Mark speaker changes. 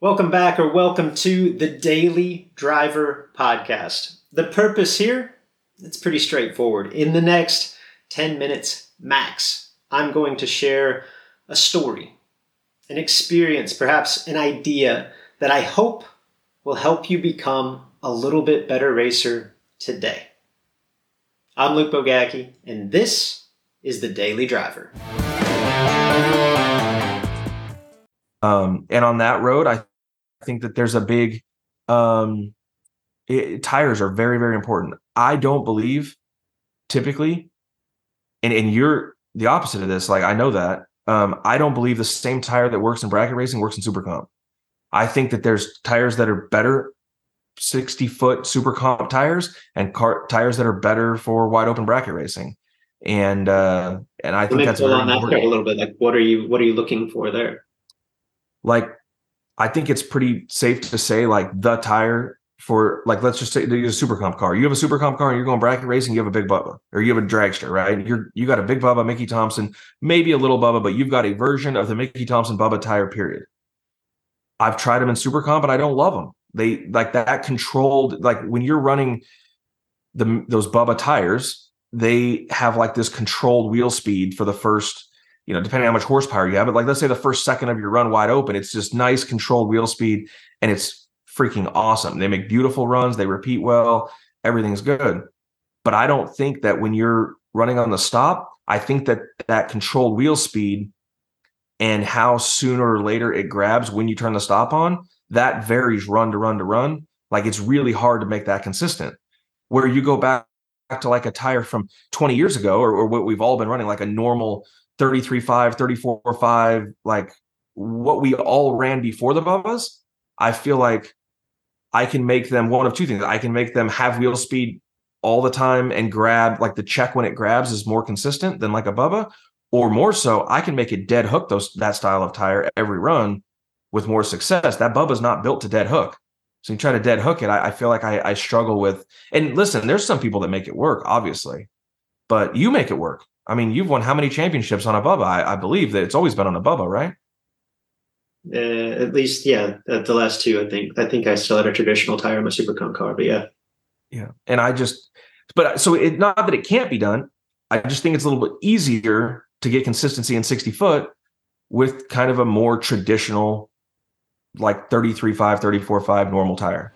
Speaker 1: Welcome back or welcome to the Daily Driver Podcast. The purpose here, it's pretty straightforward. In the next 10 minutes max, I'm going to share a story, an experience, perhaps an idea that I hope will help you become a little bit better racer today. I'm Luke Bogacki, and this is the Daily Driver.
Speaker 2: Um, and on that road, I think that there's a big um, it, tires are very very important. I don't believe typically, and and you're the opposite of this. Like I know that um, I don't believe the same tire that works in bracket racing works in super comp. I think that there's tires that are better 60 foot super comp tires and car tires that are better for wide open bracket racing. And uh and I think that's
Speaker 1: on that a little bit. Like what are you what are you looking for there?
Speaker 2: Like I think it's pretty safe to say like the tire for like let's just say use a super comp car. You have a super comp car and you're going bracket racing, you have a big Bubba or you have a dragster, right? You're you got a big Bubba, Mickey Thompson, maybe a little Bubba, but you've got a version of the Mickey Thompson Bubba tire period. I've tried them in super comp and I don't love them. They like that controlled like when you're running the those Bubba tires, they have like this controlled wheel speed for the first you know, depending on how much horsepower you have, but like let's say the first second of your run wide open, it's just nice controlled wheel speed and it's freaking awesome. They make beautiful runs, they repeat well, everything's good. But I don't think that when you're running on the stop, I think that that controlled wheel speed and how sooner or later it grabs when you turn the stop on, that varies run to run to run. Like it's really hard to make that consistent. Where you go back to like a tire from 20 years ago or, or what we've all been running, like a normal 33.5, 34.5, like what we all ran before the Bubbas, I feel like I can make them one of two things. I can make them have wheel speed all the time and grab like the check when it grabs is more consistent than like a Bubba, or more so, I can make it dead hook those that style of tire every run with more success. That Bubba's not built to dead hook. So you try to dead hook it. I, I feel like I, I struggle with. And listen, there's some people that make it work, obviously, but you make it work. I mean, you've won how many championships on a Bubba? I, I believe that it's always been on a Bubba, right?
Speaker 1: Uh, at least, yeah, uh, the last two. I think. I think I still had a traditional tire on my Super Comp car, but yeah,
Speaker 2: yeah. And I just, but so it not that it can't be done. I just think it's a little bit easier to get consistency in 60 foot with kind of a more traditional, like 33.5, 34.5 normal tire.